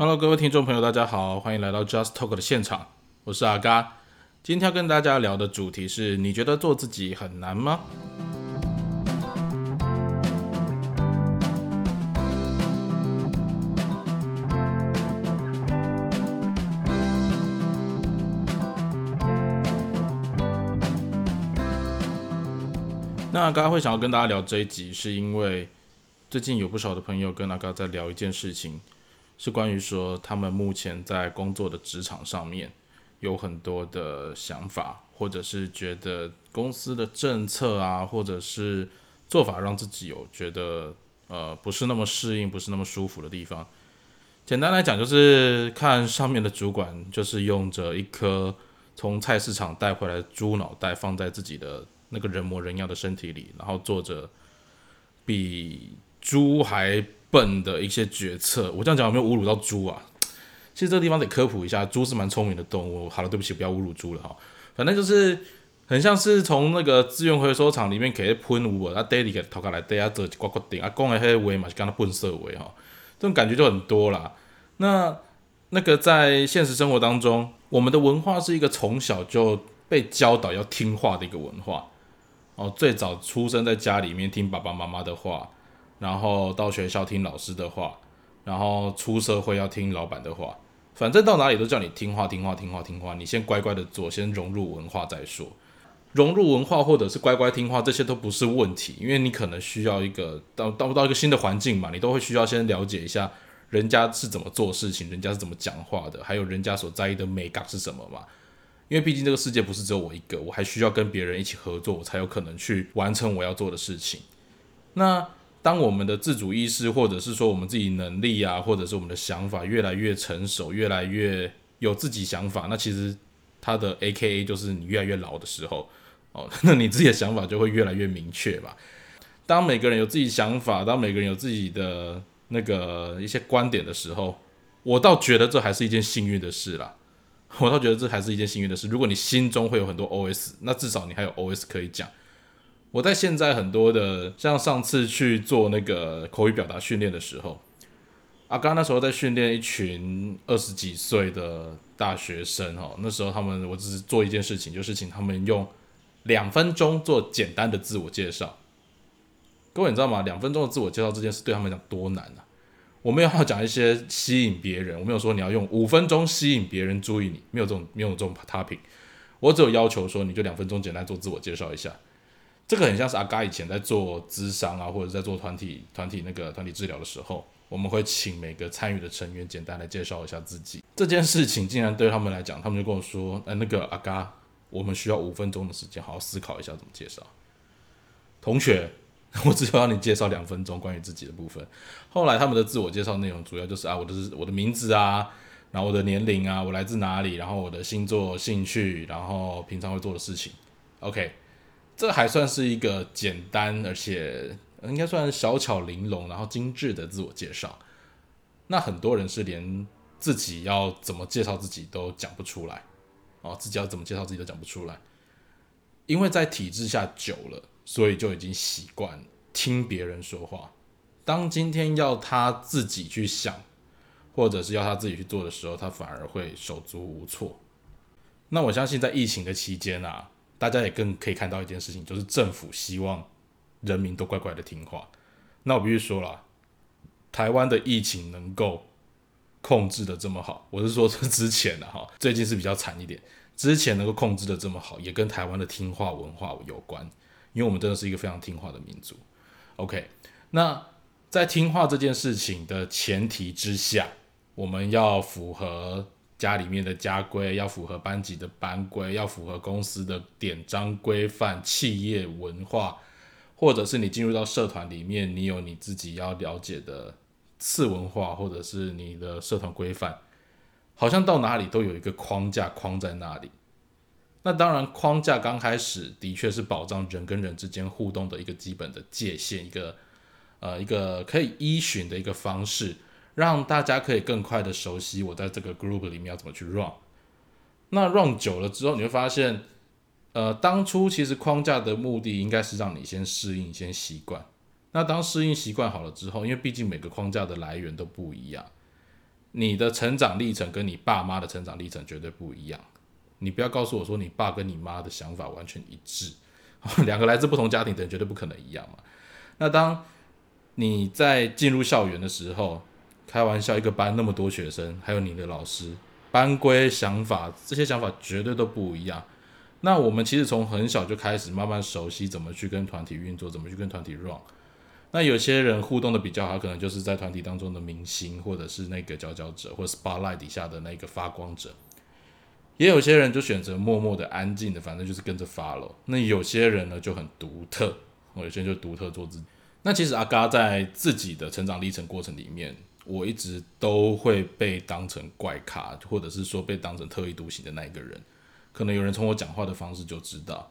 Hello，各位听众朋友，大家好，欢迎来到 Just Talk 的现场，我是阿嘎。今天要跟大家聊的主题是：你觉得做自己很难吗？那阿嘎会想要跟大家聊这一集，是因为最近有不少的朋友跟阿嘎在聊一件事情。是关于说他们目前在工作的职场上面有很多的想法，或者是觉得公司的政策啊，或者是做法让自己有觉得呃不是那么适应，不是那么舒服的地方。简单来讲，就是看上面的主管就是用着一颗从菜市场带回来的猪脑袋放在自己的那个人模人样的身体里，然后做着比猪还。笨的一些决策，我这样讲有没有侮辱到猪啊？其实这个地方得科普一下，猪是蛮聪明的动物。好了，对不起，不要侮辱猪了哈。反正就是很像是从那个资源回收厂里面给喷污啊，daily 给偷下来，大家做刮刮顶啊，讲的迄话嘛就跟他笨色话哈，这种感觉就很多啦。那那个在现实生活当中，我们的文化是一个从小就被教导要听话的一个文化哦。最早出生在家里面听爸爸妈妈的话。然后到学校听老师的话，然后出社会要听老板的话，反正到哪里都叫你听话听话听话听话，你先乖乖的做，先融入文化再说。融入文化或者是乖乖听话，这些都不是问题，因为你可能需要一个到到不到一个新的环境嘛，你都会需要先了解一下人家是怎么做事情，人家是怎么讲话的，还有人家所在意的美感是什么嘛。因为毕竟这个世界不是只有我一个，我还需要跟别人一起合作，我才有可能去完成我要做的事情。那。当我们的自主意识，或者是说我们自己能力啊，或者是我们的想法越来越成熟，越来越有自己想法，那其实它的 A K A 就是你越来越老的时候哦，那你自己的想法就会越来越明确吧。当每个人有自己想法，当每个人有自己的那个一些观点的时候，我倒觉得这还是一件幸运的事啦。我倒觉得这还是一件幸运的事。如果你心中会有很多 O S，那至少你还有 O S 可以讲。我在现在很多的，像上次去做那个口语表达训练的时候，啊，刚那时候在训练一群二十几岁的大学生哦，那时候他们我只是做一件事情，就是请他们用两分钟做简单的自我介绍。各位你知道吗？两分钟的自我介绍这件事对他们讲多难啊！我没有要讲一些吸引别人，我没有说你要用五分钟吸引别人注意你，没有这种没有这种 topic，我只有要求说你就两分钟简单做自我介绍一下。这个很像是阿嘎以前在做咨商啊，或者在做团体团体那个团体治疗的时候，我们会请每个参与的成员简单来介绍一下自己。这件事情竟然对他们来讲，他们就跟我说：“哎，那个阿嘎，我们需要五分钟的时间，好好思考一下怎么介绍。”同学，我只有让你介绍两分钟关于自己的部分。后来他们的自我介绍内容主要就是啊，我的我的名字啊，然后我的年龄啊，我来自哪里，然后我的星座、兴趣，然后平常会做的事情。OK。这还算是一个简单，而且应该算小巧玲珑，然后精致的自我介绍。那很多人是连自己要怎么介绍自己都讲不出来哦，自己要怎么介绍自己都讲不出来，因为在体制下久了，所以就已经习惯听别人说话。当今天要他自己去想，或者是要他自己去做的时候，他反而会手足无措。那我相信在疫情的期间啊。大家也更可以看到一件事情，就是政府希望人民都乖乖的听话。那我必须说了，台湾的疫情能够控制的这么好，我是说这之前的哈，最近是比较惨一点。之前能够控制的这么好，也跟台湾的听话文化有关，因为我们真的是一个非常听话的民族。OK，那在听话这件事情的前提之下，我们要符合。家里面的家规要符合班级的班规，要符合公司的典章规范、企业文化，或者是你进入到社团里面，你有你自己要了解的次文化，或者是你的社团规范，好像到哪里都有一个框架框在那里。那当然，框架刚开始的确是保障人跟人之间互动的一个基本的界限，一个呃一个可以依循的一个方式。让大家可以更快的熟悉我在这个 group 里面要怎么去 run。那 run 久了之后，你会发现，呃，当初其实框架的目的应该是让你先适应、先习惯。那当适应习惯好了之后，因为毕竟每个框架的来源都不一样，你的成长历程跟你爸妈的成长历程绝对不一样。你不要告诉我说你爸跟你妈的想法完全一致，两个来自不同家庭的人绝对不可能一样嘛。那当你在进入校园的时候，开玩笑，一个班那么多学生，还有你的老师，班规想法这些想法绝对都不一样。那我们其实从很小就开始慢慢熟悉怎么去跟团体运作，怎么去跟团体 run。那有些人互动的比较好，可能就是在团体当中的明星，或者是那个佼佼者，或 spotlight 底下的那个发光者。也有些人就选择默默的、安静的，反正就是跟着 follow。那有些人呢就很独特，我有些人就独特做自己。那其实阿嘎在自己的成长历程过程里面，我一直都会被当成怪咖，或者是说被当成特立独行的那一个人。可能有人从我讲话的方式就知道。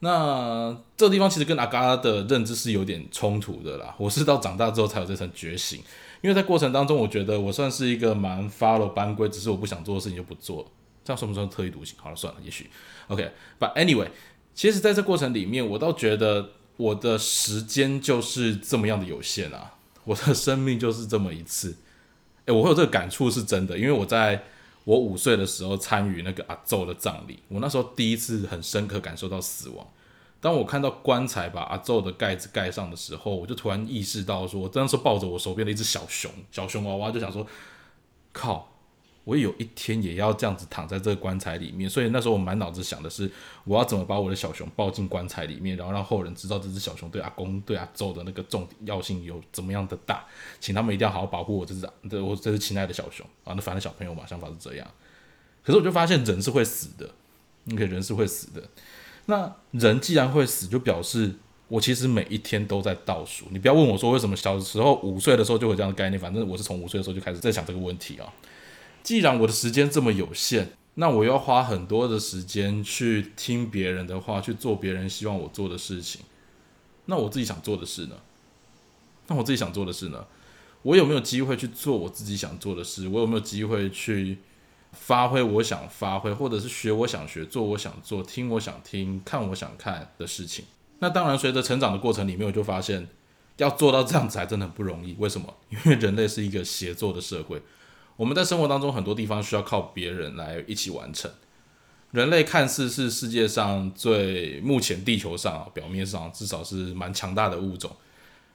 那这个地方其实跟阿嘎的认知是有点冲突的啦。我是到长大之后才有这层觉醒，因为在过程当中，我觉得我算是一个蛮 follow 班规，只是我不想做的事情就不做。这样算不算特立独行？好了，算了，也许 OK。But anyway，其实在这过程里面，我倒觉得我的时间就是这么样的有限啊，我的生命就是这么一次。诶，我会有这个感触是真的，因为我在我五岁的时候参与那个阿昼的葬礼，我那时候第一次很深刻感受到死亡。当我看到棺材把阿昼的盖子盖上的时候，我就突然意识到，说我当时抱着我手边的一只小熊，小熊娃娃，就想说，靠。我有一天也要这样子躺在这个棺材里面，所以那时候我满脑子想的是，我要怎么把我的小熊抱进棺材里面，然后让后人知道这只小熊对阿公、对阿周的那个重要性有怎么样的大，请他们一定要好好保护我这只、这我这只亲爱的小熊啊！那反正小朋友嘛，想法是这样。可是我就发现人是会死的，OK，人是会死的。那人既然会死，就表示我其实每一天都在倒数。你不要问我说为什么小时候五岁的时候就有这样的概念，反正我是从五岁的时候就开始在想这个问题啊。既然我的时间这么有限，那我要花很多的时间去听别人的话，去做别人希望我做的事情。那我自己想做的事呢？那我自己想做的事呢？我有没有机会去做我自己想做的事？我有没有机会去发挥我想发挥，或者是学我想学，做我想做，听我想听，看我想看的事情？那当然，随着成长的过程里面，我就发现要做到这样子还真的很不容易。为什么？因为人类是一个协作的社会。我们在生活当中很多地方需要靠别人来一起完成。人类看似是世界上最目前地球上表面上至少是蛮强大的物种，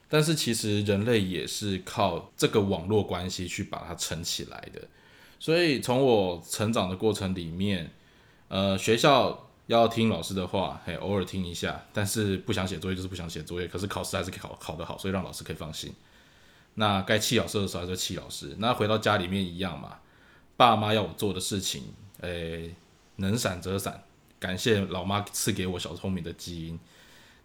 但是其实人类也是靠这个网络关系去把它撑起来的。所以从我成长的过程里面，呃，学校要听老师的话，嘿，偶尔听一下，但是不想写作业就是不想写作业，可是考试还是考考得好，所以让老师可以放心。那该气老师的时候还是气老师。那回到家里面一样嘛，爸妈要我做的事情，诶，能闪则闪，感谢老妈赐给我小聪明的基因。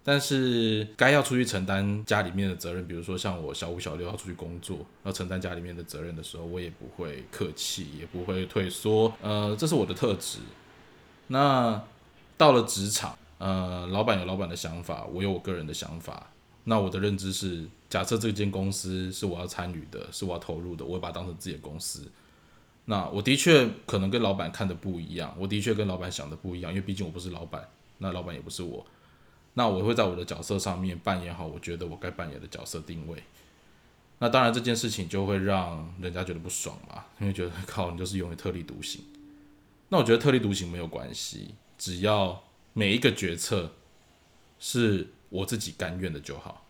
但是该要出去承担家里面的责任，比如说像我小五小六要出去工作，要承担家里面的责任的时候，我也不会客气，也不会退缩。呃，这是我的特质。那到了职场，呃，老板有老板的想法，我有我个人的想法。那我的认知是。假设这间公司是我要参与的，是我要投入的，我会把它当成自己的公司。那我的确可能跟老板看的不一样，我的确跟老板想的不一样，因为毕竟我不是老板，那老板也不是我。那我会在我的角色上面扮演好我觉得我该扮演的角色定位。那当然这件事情就会让人家觉得不爽嘛，因为觉得靠你就是永远特立独行。那我觉得特立独行没有关系，只要每一个决策是我自己甘愿的就好。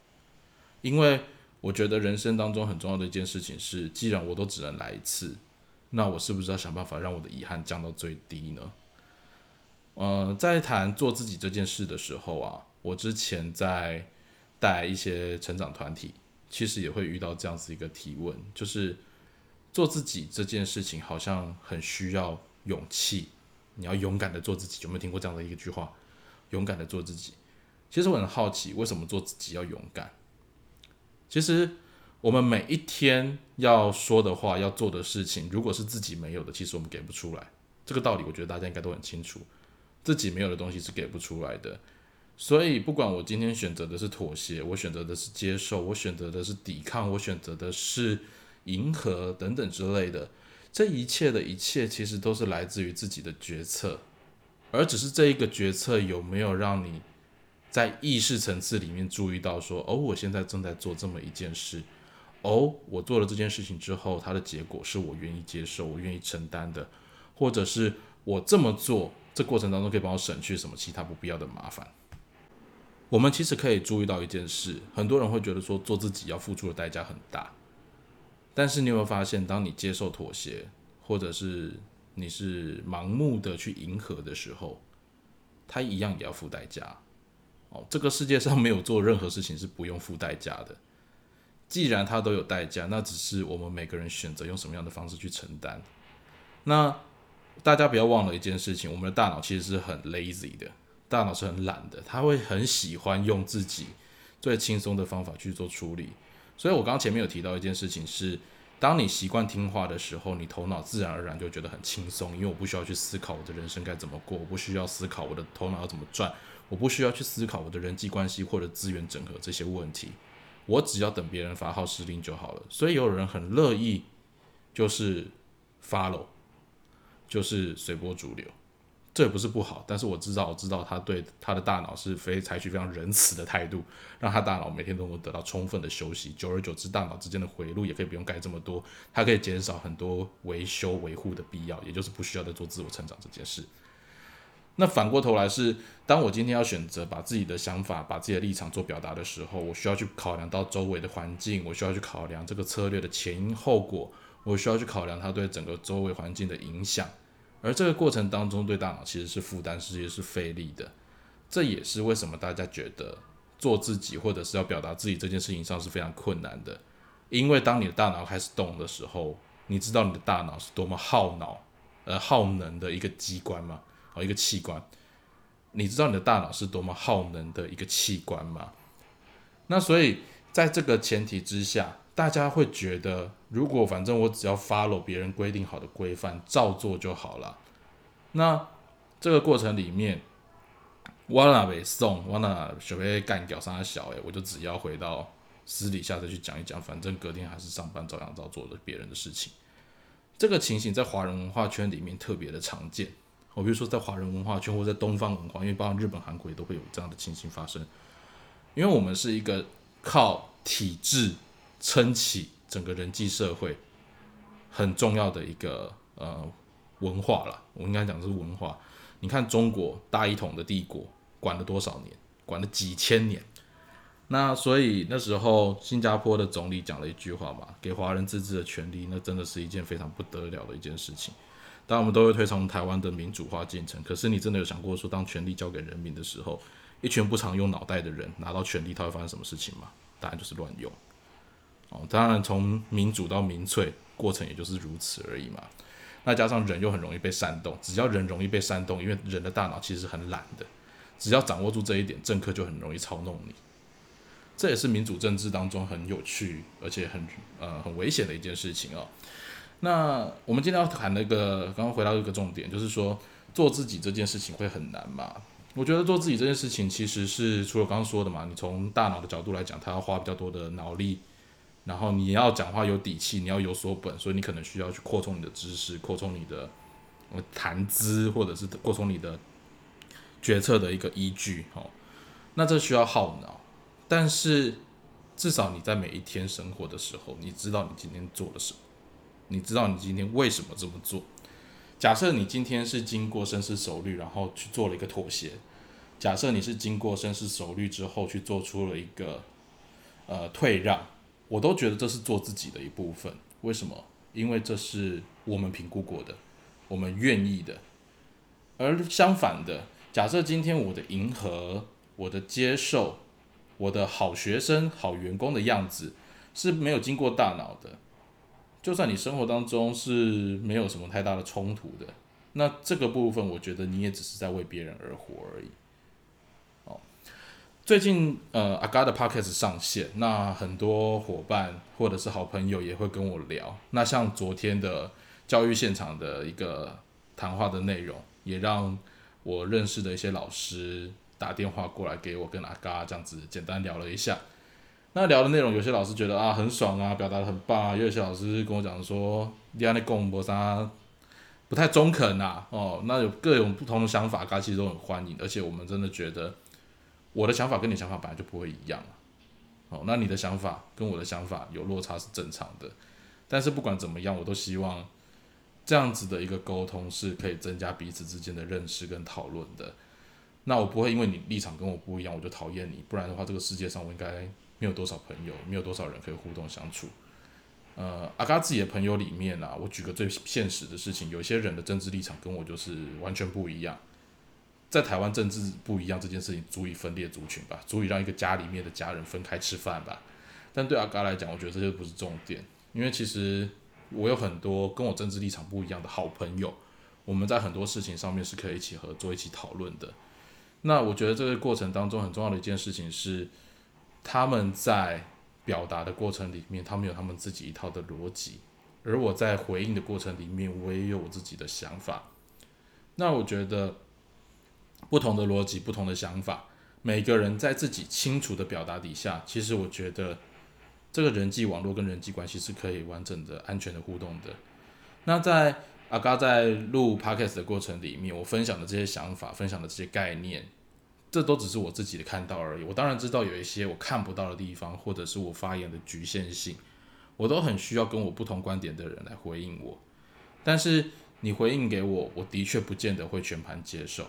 因为我觉得人生当中很重要的一件事情是，既然我都只能来一次，那我是不是要想办法让我的遗憾降到最低呢？呃，在谈做自己这件事的时候啊，我之前在带一些成长团体，其实也会遇到这样子一个提问，就是做自己这件事情好像很需要勇气，你要勇敢的做自己，有没有听过这样的一句话？勇敢的做自己。其实我很好奇，为什么做自己要勇敢？其实我们每一天要说的话、要做的事情，如果是自己没有的，其实我们给不出来。这个道理，我觉得大家应该都很清楚。自己没有的东西是给不出来的。所以，不管我今天选择的是妥协，我选择的是接受，我选择的是抵抗，我选择的是迎合等等之类的，这一切的一切，其实都是来自于自己的决策，而只是这一个决策有没有让你。在意识层次里面注意到说，哦，我现在正在做这么一件事，哦，我做了这件事情之后，它的结果是我愿意接受、我愿意承担的，或者是我这么做，这过程当中可以帮我省去什么其他不必要的麻烦。我们其实可以注意到一件事，很多人会觉得说做自己要付出的代价很大，但是你有没有发现，当你接受妥协，或者是你是盲目的去迎合的时候，他一样也要付代价。哦，这个世界上没有做任何事情是不用付代价的。既然它都有代价，那只是我们每个人选择用什么样的方式去承担。那大家不要忘了一件事情，我们的大脑其实是很 lazy 的。大脑是很懒的，他会很喜欢用自己最轻松的方法去做处理。所以我刚刚前面有提到一件事情是，当你习惯听话的时候，你头脑自然而然就觉得很轻松，因为我不需要去思考我的人生该怎么过，我不需要思考我的头脑要怎么转，我不需要去思考我的人际关系或者资源整合这些问题，我只要等别人发号施令就好了。所以有人很乐意就是 follow，就是随波逐流。这也不是不好，但是我知道，我知道他对他的大脑是非采取非常仁慈的态度，让他大脑每天都能得到充分的休息。久而久之，大脑之间的回路也可以不用盖这么多，它可以减少很多维修维护的必要，也就是不需要再做自我成长这件事。那反过头来是，当我今天要选择把自己的想法、把自己的立场做表达的时候，我需要去考量到周围的环境，我需要去考量这个策略的前因后果，我需要去考量它对整个周围环境的影响。而这个过程当中，对大脑其实是负担，是也是费力的。这也是为什么大家觉得做自己或者是要表达自己这件事情上是非常困难的。因为当你的大脑开始动的时候，你知道你的大脑是多么耗脑、呃耗能的一个机关吗？一个器官。你知道你的大脑是多么耗能的一个器官吗？那所以在这个前提之下。大家会觉得，如果反正我只要 follow 别人规定好的规范，照做就好了。那这个过程里面，我哪被送，我哪学会干掉上小诶，我就只要回到私底下再去讲一讲，反正隔天还是上班，照样照做的别人的事情。这个情形在华人文化圈里面特别的常见。我比如说在华人文化圈，或在东方文化，因为包括日本、韩国也都会有这样的情形发生。因为我们是一个靠体制。撑起整个人际社会很重要的一个呃文化了，我应该讲是文化。你看中国大一统的帝国管了多少年？管了几千年。那所以那时候新加坡的总理讲了一句话嘛，给华人自治的权利，那真的是一件非常不得了的一件事情。当我们都会推崇台湾的民主化进程，可是你真的有想过说，当权力交给人民的时候，一群不常用脑袋的人拿到权力，他会发生什么事情吗？答案就是乱用。哦，当然，从民主到民粹过程也就是如此而已嘛。那加上人又很容易被煽动，只要人容易被煽动，因为人的大脑其实很懒的，只要掌握住这一点，政客就很容易操弄你。这也是民主政治当中很有趣而且很呃很危险的一件事情哦。那我们今天要谈那个，刚刚回到一个重点，就是说做自己这件事情会很难嘛？我觉得做自己这件事情其实是除了刚刚说的嘛，你从大脑的角度来讲，它要花比较多的脑力。然后你要讲话有底气，你要有所本，所以你可能需要去扩充你的知识，扩充你的谈资，或者是扩充你的决策的一个依据。哦，那这需要耗脑，但是至少你在每一天生活的时候，你知道你今天做了什么，你知道你今天为什么这么做。假设你今天是经过深思熟虑，然后去做了一个妥协；假设你是经过深思熟虑之后去做出了一个呃退让。我都觉得这是做自己的一部分，为什么？因为这是我们评估过的，我们愿意的。而相反的，假设今天我的迎合、我的接受、我的好学生、好员工的样子是没有经过大脑的，就算你生活当中是没有什么太大的冲突的，那这个部分我觉得你也只是在为别人而活而已。哦最近呃，阿嘎的 podcast 上线，那很多伙伴或者是好朋友也会跟我聊。那像昨天的教育现场的一个谈话的内容，也让我认识的一些老师打电话过来给我跟阿嘎这样子简单聊了一下。那聊的内容，有些老师觉得啊很爽啊，表达的很棒啊；，有些老师跟我讲说，你安的公博啥不太中肯呐，哦，那有各种不同的想法，大家其实都很欢迎，而且我们真的觉得。我的想法跟你想法本来就不会一样哦，那你的想法跟我的想法有落差是正常的，但是不管怎么样，我都希望这样子的一个沟通是可以增加彼此之间的认识跟讨论的。那我不会因为你立场跟我不一样，我就讨厌你，不然的话，这个世界上我应该没有多少朋友，没有多少人可以互动相处。呃，阿嘎自己的朋友里面啊，我举个最现实的事情，有些人的政治立场跟我就是完全不一样。在台湾政治不一样这件事情，足以分裂族群吧，足以让一个家里面的家人分开吃饭吧。但对阿嘎来讲，我觉得这些不是重点，因为其实我有很多跟我政治立场不一样的好朋友，我们在很多事情上面是可以一起合作、一起讨论的。那我觉得这个过程当中很重要的一件事情是，他们在表达的过程里面，他们有他们自己一套的逻辑，而我在回应的过程里面，我也有我自己的想法。那我觉得。不同的逻辑，不同的想法，每个人在自己清楚的表达底下，其实我觉得这个人际网络跟人际关系是可以完整的、安全的互动的。那在阿嘎在录 podcast 的过程里面，我分享的这些想法，分享的这些概念，这都只是我自己的看到而已。我当然知道有一些我看不到的地方，或者是我发言的局限性，我都很需要跟我不同观点的人来回应我。但是你回应给我，我的确不见得会全盘接受。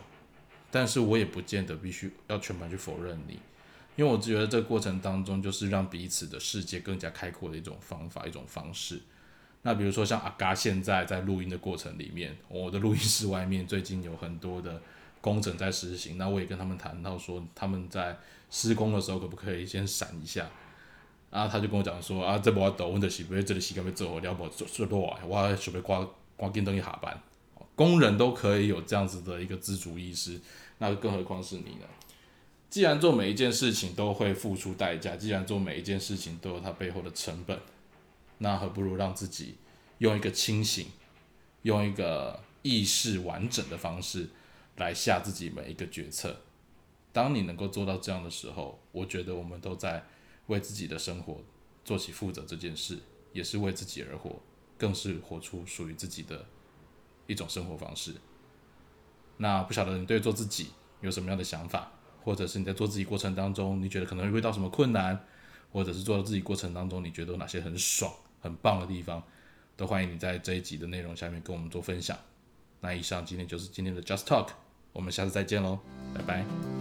但是我也不见得必须要全盘去否认你，因为我觉得这个过程当中就是让彼此的世界更加开阔的一种方法、一种方式。那比如说像阿嘎现在在录音的过程里面，我的录音室外面最近有很多的工程在实行，那我也跟他们谈到说，他们在施工的时候可不可以先闪一下？然后他就跟我讲说啊，这我抖，我的是不这里时间要做，了不做做多啊，我准备挂挂电灯一下班。工人都可以有这样子的一个自主意识，那更何况是你呢？既然做每一件事情都会付出代价，既然做每一件事情都有它背后的成本，那何不如让自己用一个清醒、用一个意识完整的方式来下自己每一个决策。当你能够做到这样的时候，我觉得我们都在为自己的生活做起负责这件事，也是为自己而活，更是活出属于自己的。一种生活方式。那不晓得你对做自己有什么样的想法，或者是你在做自己过程当中，你觉得可能会遇到什么困难，或者是做自己过程当中你觉得有哪些很爽、很棒的地方，都欢迎你在这一集的内容下面跟我们做分享。那以上今天就是今天的 Just Talk，我们下次再见喽，拜拜。